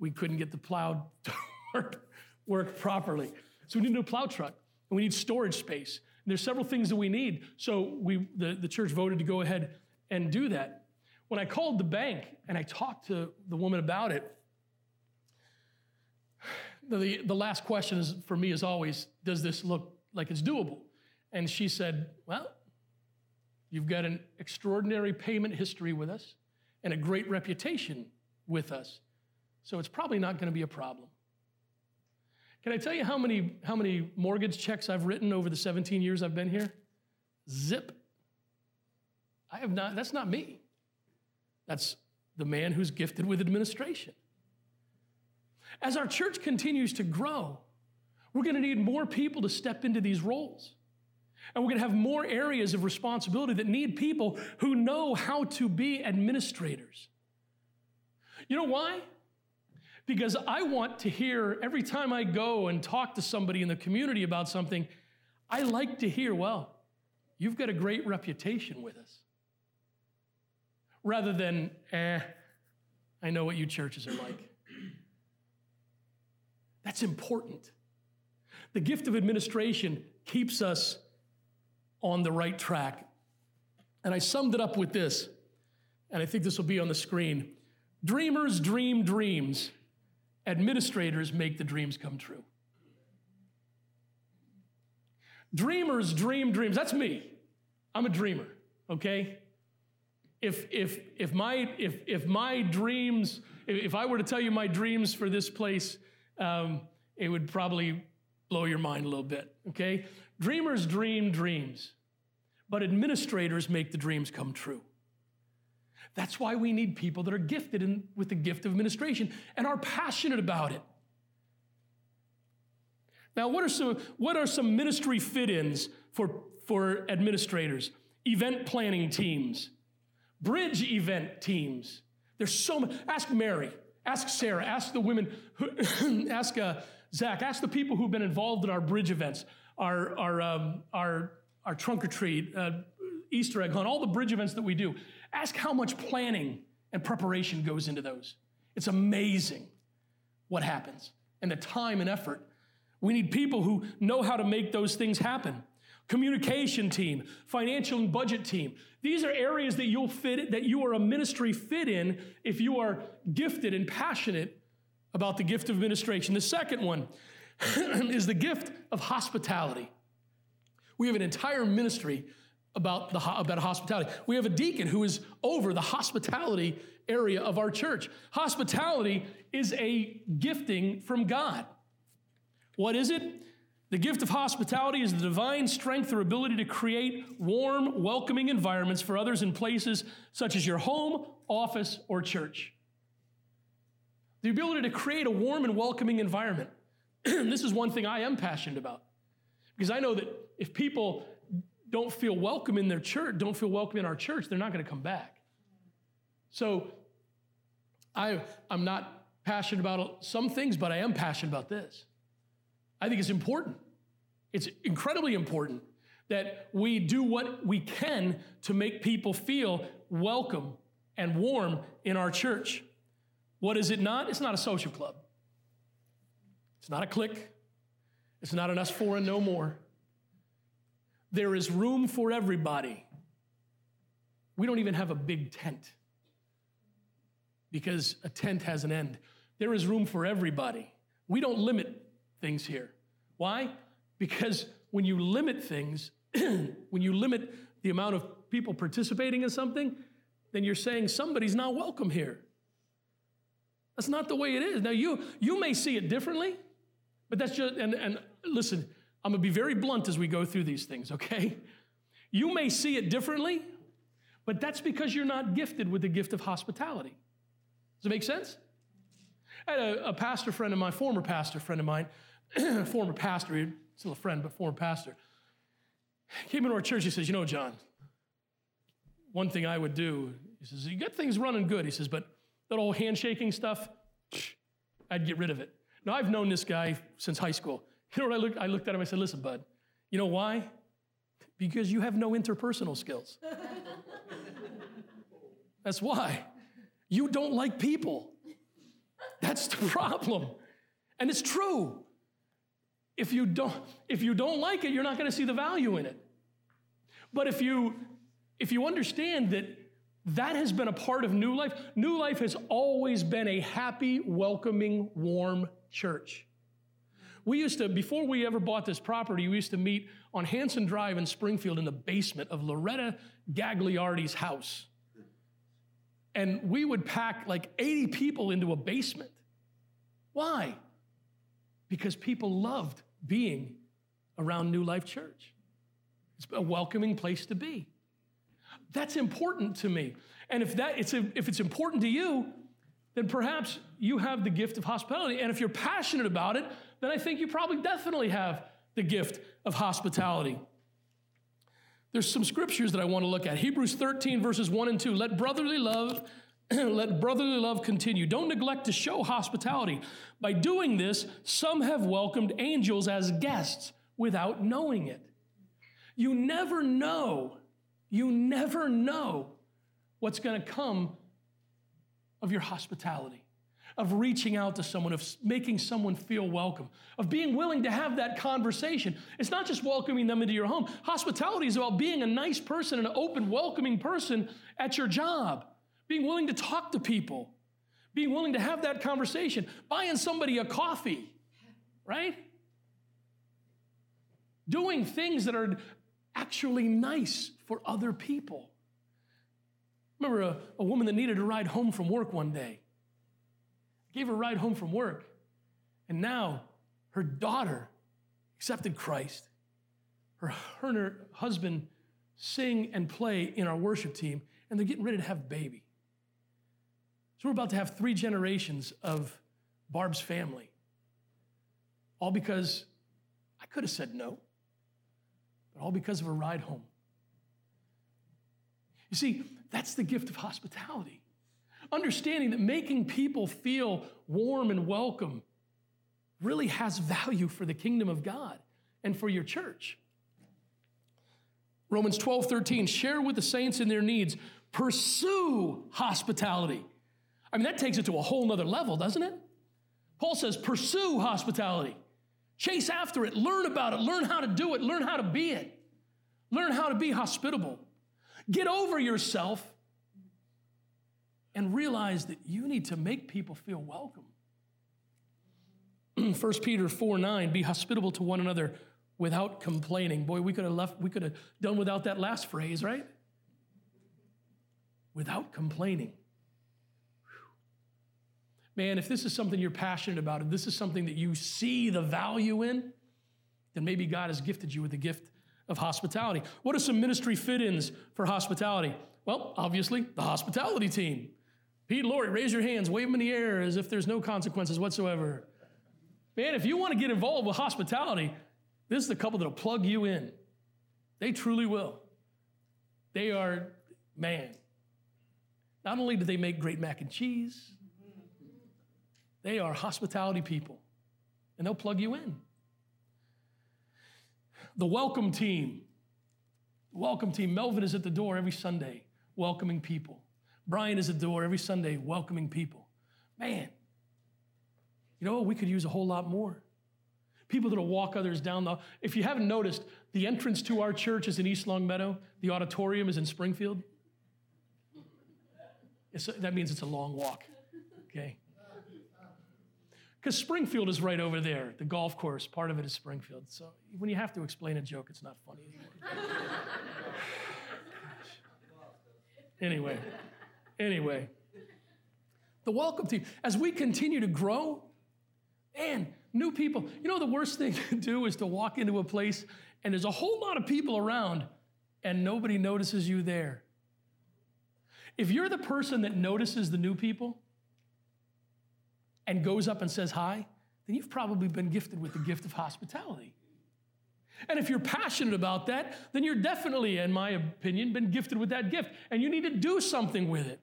we couldn't get the plow to work, work properly. So we need a new plow truck and we need storage space. There's several things that we need. So we, the, the church voted to go ahead and do that. When I called the bank and I talked to the woman about it, the, the last question is, for me is always, does this look like it's doable? And she said, well, you've got an extraordinary payment history with us and a great reputation with us. So it's probably not going to be a problem. Can I tell you how many, how many mortgage checks I've written over the 17 years I've been here? Zip. I have not, that's not me. That's the man who's gifted with administration. As our church continues to grow, we're going to need more people to step into these roles. And we're going to have more areas of responsibility that need people who know how to be administrators. You know why? Because I want to hear every time I go and talk to somebody in the community about something, I like to hear, well, you've got a great reputation with us. Rather than, eh, I know what you churches are like. That's important. The gift of administration keeps us on the right track. And I summed it up with this, and I think this will be on the screen. Dreamers dream dreams, administrators make the dreams come true. Dreamers dream dreams. That's me. I'm a dreamer, okay? If, if, if, my, if, if my dreams, if I were to tell you my dreams for this place, um, it would probably blow your mind a little bit, okay? Dreamers dream dreams, but administrators make the dreams come true. That's why we need people that are gifted in, with the gift of administration and are passionate about it. Now, what are some, what are some ministry fit ins for, for administrators? Event planning teams, bridge event teams. There's so many. Ask Mary, ask Sarah, ask the women, ask uh, Zach, ask the people who've been involved in our bridge events, our, our, um, our, our trunk or treat, uh, Easter egg hunt, all the bridge events that we do. Ask how much planning and preparation goes into those. It's amazing what happens and the time and effort. We need people who know how to make those things happen. Communication team, financial and budget team. These are areas that you'll fit that you are a ministry fit in if you are gifted and passionate about the gift of administration. The second one is the gift of hospitality. We have an entire ministry about, the, about hospitality. We have a deacon who is over the hospitality area of our church. Hospitality is a gifting from God. What is it? The gift of hospitality is the divine strength or ability to create warm, welcoming environments for others in places such as your home, office, or church. The ability to create a warm and welcoming environment. this is one thing I am passionate about. Because I know that if people don't feel welcome in their church, don't feel welcome in our church, they're not going to come back. So I, I'm not passionate about some things, but I am passionate about this. I think it's important. It's incredibly important that we do what we can to make people feel welcome and warm in our church. What is it not? It's not a social club. It's not a clique. It's not an us four and no more. There is room for everybody. We don't even have a big tent because a tent has an end. There is room for everybody. We don't limit things here. Why? Because when you limit things, when you limit the amount of people participating in something, then you're saying somebody's not welcome here. That's not the way it is. Now, you, you may see it differently, but that's just, and, and listen, I'm gonna be very blunt as we go through these things, okay? You may see it differently, but that's because you're not gifted with the gift of hospitality. Does it make sense? I had a, a pastor friend of mine, former pastor friend of mine, former pastor, still a friend, but former pastor, came into our church. He says, You know, John, one thing I would do, he says, You got things running good. He says, But that old handshaking stuff, I'd get rid of it. Now, I've known this guy since high school. You know what I looked, I looked at him, I said, Listen, bud, you know why? Because you have no interpersonal skills. That's why. You don't like people. That's the problem. And it's true. If you don't, if you don't like it, you're not going to see the value in it. But if you if you understand that that has been a part of New Life, New Life has always been a happy, welcoming, warm church. We used to, before we ever bought this property, we used to meet on Hanson Drive in Springfield in the basement of Loretta Gagliardi's house. And we would pack like 80 people into a basement. Why? Because people loved being around New Life Church. It's a welcoming place to be. That's important to me. And if that it's a, if it's important to you, then perhaps you have the gift of hospitality. And if you're passionate about it, then I think you probably definitely have the gift of hospitality. There's some scriptures that I want to look at. Hebrews 13, verses 1 and 2. Let brotherly love Let brotherly love continue. Don't neglect to show hospitality. By doing this, some have welcomed angels as guests without knowing it. You never know, you never know what's going to come of your hospitality, of reaching out to someone, of making someone feel welcome, of being willing to have that conversation. It's not just welcoming them into your home. Hospitality is about being a nice person, an open, welcoming person at your job, being willing to talk to people, being willing to have that conversation, buying somebody a coffee, right? Doing things that are actually nice for other people. Remember a, a woman that needed a ride home from work one day. Gave her a ride home from work. And now her daughter accepted Christ. Her, her and her husband sing and play in our worship team, and they're getting ready to have a baby. So we're about to have three generations of Barb's family. All because I could have said no but all because of a ride home. You see, that's the gift of hospitality. Understanding that making people feel warm and welcome really has value for the kingdom of God and for your church. Romans 12, 13, share with the saints in their needs, pursue hospitality. I mean, that takes it to a whole nother level, doesn't it? Paul says, pursue hospitality. Chase after it, learn about it, learn how to do it, learn how to be it. Learn how to be hospitable. Get over yourself and realize that you need to make people feel welcome. 1 Peter 4 9, be hospitable to one another without complaining. Boy, we could have left, we could have done without that last phrase, right? Without complaining. Man, if this is something you're passionate about, and this is something that you see the value in, then maybe God has gifted you with the gift of hospitality. What are some ministry fit ins for hospitality? Well, obviously, the hospitality team. Pete Lori, raise your hands, wave them in the air as if there's no consequences whatsoever. Man, if you want to get involved with hospitality, this is the couple that'll plug you in. They truly will. They are, man, not only do they make great mac and cheese, they are hospitality people, and they'll plug you in. The welcome team. Welcome team. Melvin is at the door every Sunday, welcoming people. Brian is at the door every Sunday, welcoming people. Man, you know, we could use a whole lot more. People that'll walk others down the. If you haven't noticed, the entrance to our church is in East Longmeadow. The auditorium is in Springfield. It's, that means it's a long walk. Okay. Because Springfield is right over there, the golf course, part of it is Springfield. So when you have to explain a joke, it's not funny anymore. anyway, anyway, the welcome team. As we continue to grow, and new people. You know, the worst thing to do is to walk into a place and there's a whole lot of people around and nobody notices you there. If you're the person that notices the new people, and goes up and says hi, then you've probably been gifted with the gift of hospitality. And if you're passionate about that, then you're definitely, in my opinion, been gifted with that gift, and you need to do something with it.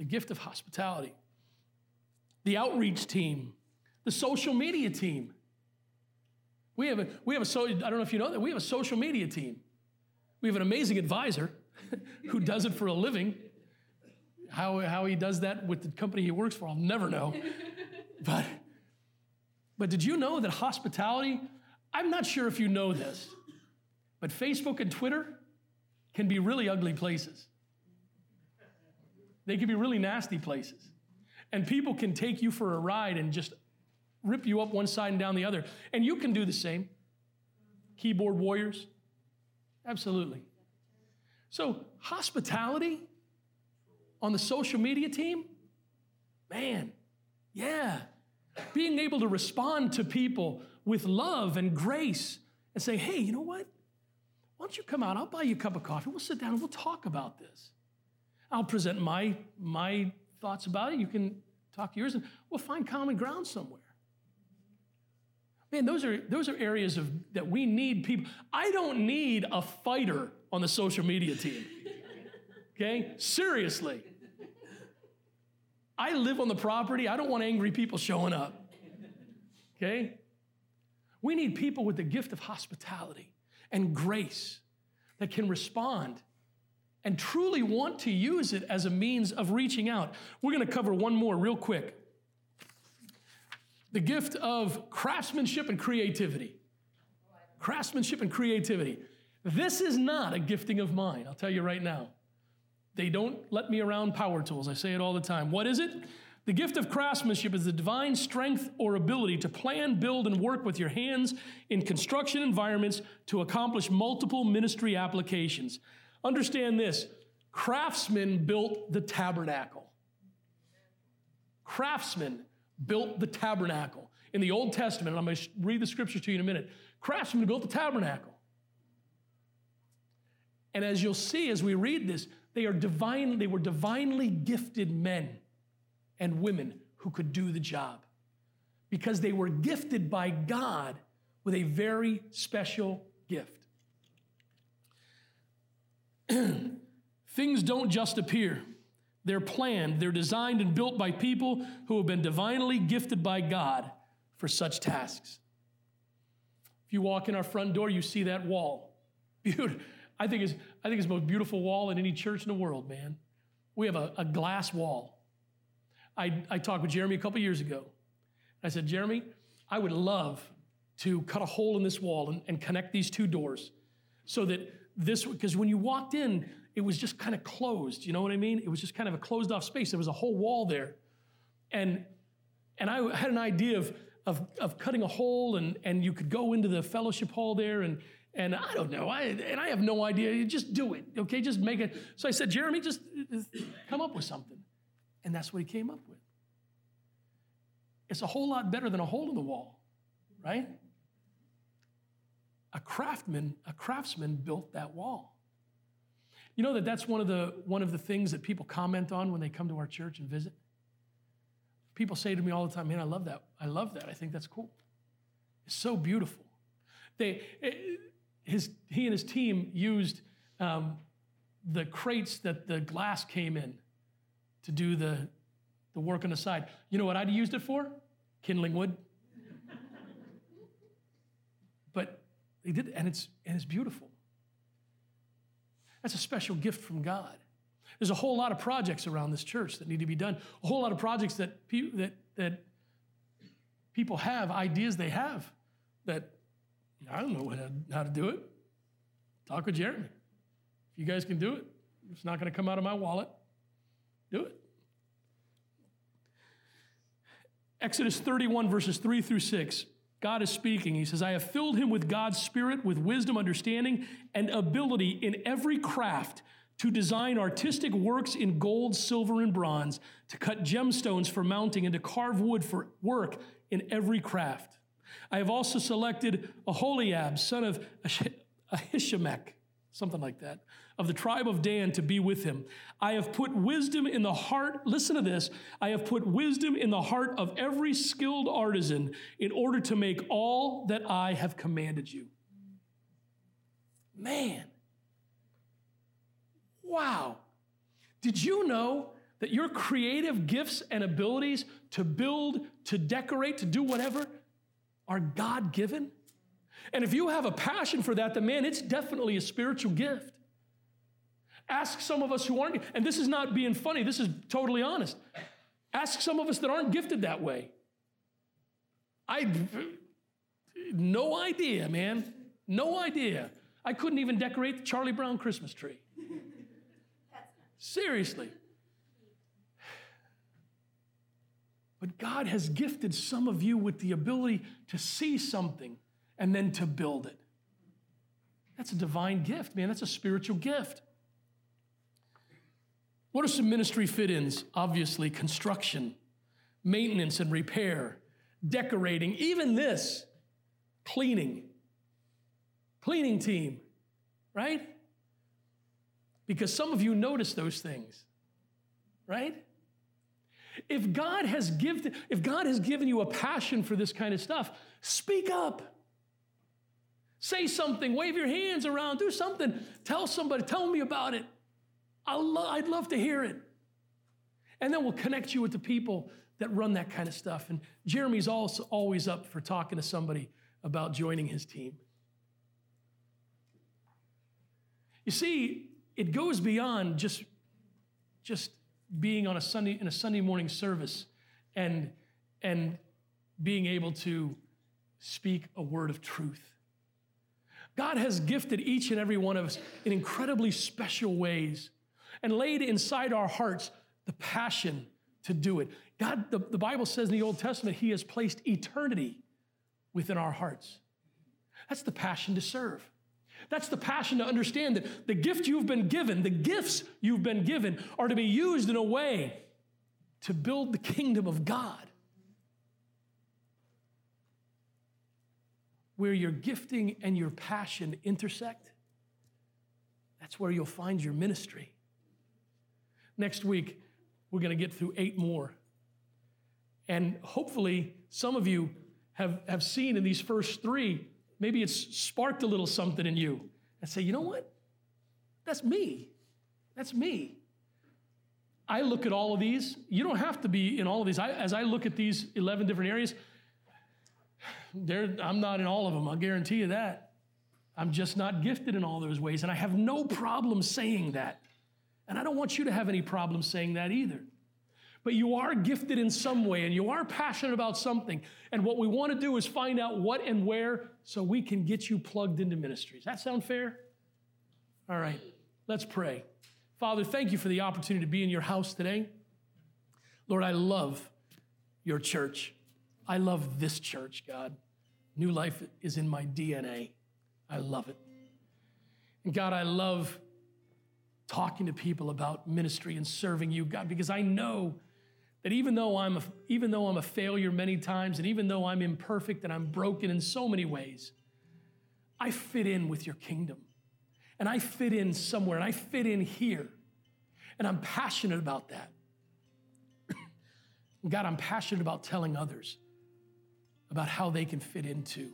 The gift of hospitality. The outreach team, the social media team. We have a, we have a so, I don't know if you know that, we have a social media team. We have an amazing advisor who does it for a living. How, how he does that with the company he works for, I'll never know. but, but did you know that hospitality, I'm not sure if you know this, but Facebook and Twitter can be really ugly places. They can be really nasty places. And people can take you for a ride and just rip you up one side and down the other. And you can do the same. Keyboard warriors? Absolutely. So, hospitality on the social media team? Man, yeah. Being able to respond to people with love and grace and say, hey, you know what? Why don't you come out? I'll buy you a cup of coffee. We'll sit down and we'll talk about this. I'll present my, my thoughts about it. You can talk yours, and we'll find common ground somewhere. Man, those are, those are areas of, that we need people. I don't need a fighter on the social media team. Okay? Seriously. I live on the property. I don't want angry people showing up. Okay? We need people with the gift of hospitality and grace that can respond and truly want to use it as a means of reaching out. We're going to cover one more real quick the gift of craftsmanship and creativity. Craftsmanship and creativity. This is not a gifting of mine, I'll tell you right now. They don't let me around power tools. I say it all the time. What is it? The gift of craftsmanship is the divine strength or ability to plan, build, and work with your hands in construction environments to accomplish multiple ministry applications. Understand this craftsmen built the tabernacle. Craftsmen built the tabernacle. In the Old Testament, I'm going to read the scriptures to you in a minute. Craftsmen built the tabernacle. And as you'll see as we read this, they are divine, they were divinely gifted men and women who could do the job because they were gifted by God with a very special gift. Things don't just appear. They're planned, they're designed and built by people who have been divinely gifted by God for such tasks. If you walk in our front door, you see that wall. I think it's, I think it's the most beautiful wall in any church in the world, man. We have a, a glass wall. I, I talked with Jeremy a couple years ago. I said, Jeremy, I would love to cut a hole in this wall and, and connect these two doors so that this, because when you walked in, it was just kind of closed. You know what I mean? It was just kind of a closed off space. There was a whole wall there. And, and I had an idea of, of, of cutting a hole and, and you could go into the fellowship hall there and, and I don't know, I, and I have no idea. You Just do it, okay? Just make it. So I said, Jeremy, just come up with something. And that's what he came up with. It's a whole lot better than a hole in the wall, right? A craftsman, a craftsman built that wall. You know that that's one of the one of the things that people comment on when they come to our church and visit. People say to me all the time, "Man, I love that. I love that. I think that's cool. It's so beautiful." They, eh, his, he and his team used um, the crates that the glass came in to do the, the work on the side. You know what I'd used it for? Kindling wood. but they did, and it's and it's beautiful. That's a special gift from God. There's a whole lot of projects around this church that need to be done. A whole lot of projects that, pe- that, that people have, ideas they have that I don't know how to do it. Talk with Jeremy. If you guys can do it, it's not going to come out of my wallet. Do it. Exodus 31, verses 3 through 6. God is speaking. He says, I have filled him with God's Spirit, with wisdom, understanding, and ability in every craft to design artistic works in gold, silver, and bronze, to cut gemstones for mounting, and to carve wood for work in every craft. I have also selected Aholiab, son of Ahisamach, something like that, of the tribe of Dan to be with him. I have put wisdom in the heart, listen to this, I have put wisdom in the heart of every skilled artisan in order to make all that I have commanded you. Man, wow. Did you know that your creative gifts and abilities to build, to decorate, to do whatever are God given? And if you have a passion for that, then man, it's definitely a spiritual gift. Ask some of us who aren't, and this is not being funny, this is totally honest. Ask some of us that aren't gifted that way. I, no idea, man. No idea. I couldn't even decorate the Charlie Brown Christmas tree. Seriously. But God has gifted some of you with the ability to see something and then to build it. That's a divine gift, man. That's a spiritual gift. What are some ministry fit ins? Obviously, construction, maintenance and repair, decorating, even this, cleaning. Cleaning team, right? Because some of you notice those things, right? If God has given, if God has given you a passion for this kind of stuff, speak up. Say something, wave your hands around, do something. Tell somebody, tell me about it. Lo- I'd love to hear it. And then we'll connect you with the people that run that kind of stuff. And Jeremy's also always up for talking to somebody about joining his team. You see, it goes beyond just, just being on a Sunday in a Sunday morning service and, and being able to speak a word of truth. God has gifted each and every one of us in incredibly special ways and laid inside our hearts the passion to do it. God, the, the Bible says in the Old Testament, He has placed eternity within our hearts. That's the passion to serve. That's the passion to understand that the gift you've been given, the gifts you've been given, are to be used in a way to build the kingdom of God. Where your gifting and your passion intersect, that's where you'll find your ministry. Next week, we're going to get through eight more. And hopefully, some of you have, have seen in these first three, maybe it's sparked a little something in you and say, you know what? That's me. That's me. I look at all of these. You don't have to be in all of these. I, as I look at these 11 different areas, I'm not in all of them. I'll guarantee you that. I'm just not gifted in all those ways. And I have no problem saying that. And I don't want you to have any problem saying that either. But you are gifted in some way and you are passionate about something. And what we want to do is find out what and where so we can get you plugged into ministries. That sound fair? All right, let's pray. Father, thank you for the opportunity to be in your house today. Lord, I love your church. I love this church, God. New life is in my DNA. I love it. And God, I love talking to people about ministry and serving you, God, because I know that even though I'm a, even though I'm a failure many times, and even though I'm imperfect and I'm broken in so many ways, I fit in with your kingdom. And I fit in somewhere, and I fit in here. And I'm passionate about that. God, I'm passionate about telling others about how they can fit in too.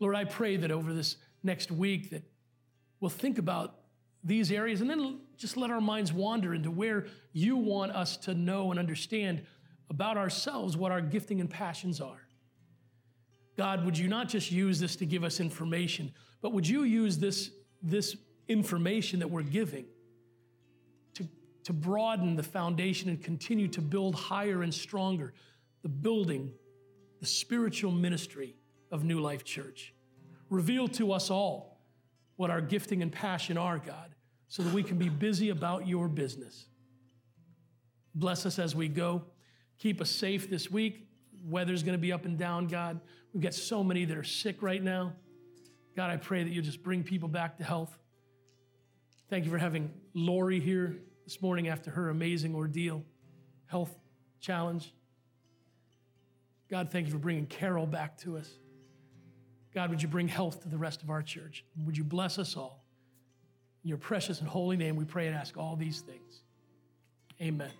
Lord, I pray that over this next week that we'll think about these areas and then just let our minds wander into where you want us to know and understand about ourselves what our gifting and passions are. God, would you not just use this to give us information, but would you use this, this information that we're giving to, to broaden the foundation and continue to build higher and stronger the building, the spiritual ministry of New Life Church? Reveal to us all what our gifting and passion are, God, so that we can be busy about your business. Bless us as we go. Keep us safe this week. Weather's going to be up and down, God. We've got so many that are sick right now. God, I pray that you just bring people back to health. Thank you for having Lori here this morning after her amazing ordeal, health challenge. God, thank you for bringing Carol back to us. God, would you bring health to the rest of our church? Would you bless us all? In your precious and holy name, we pray and ask all these things. Amen.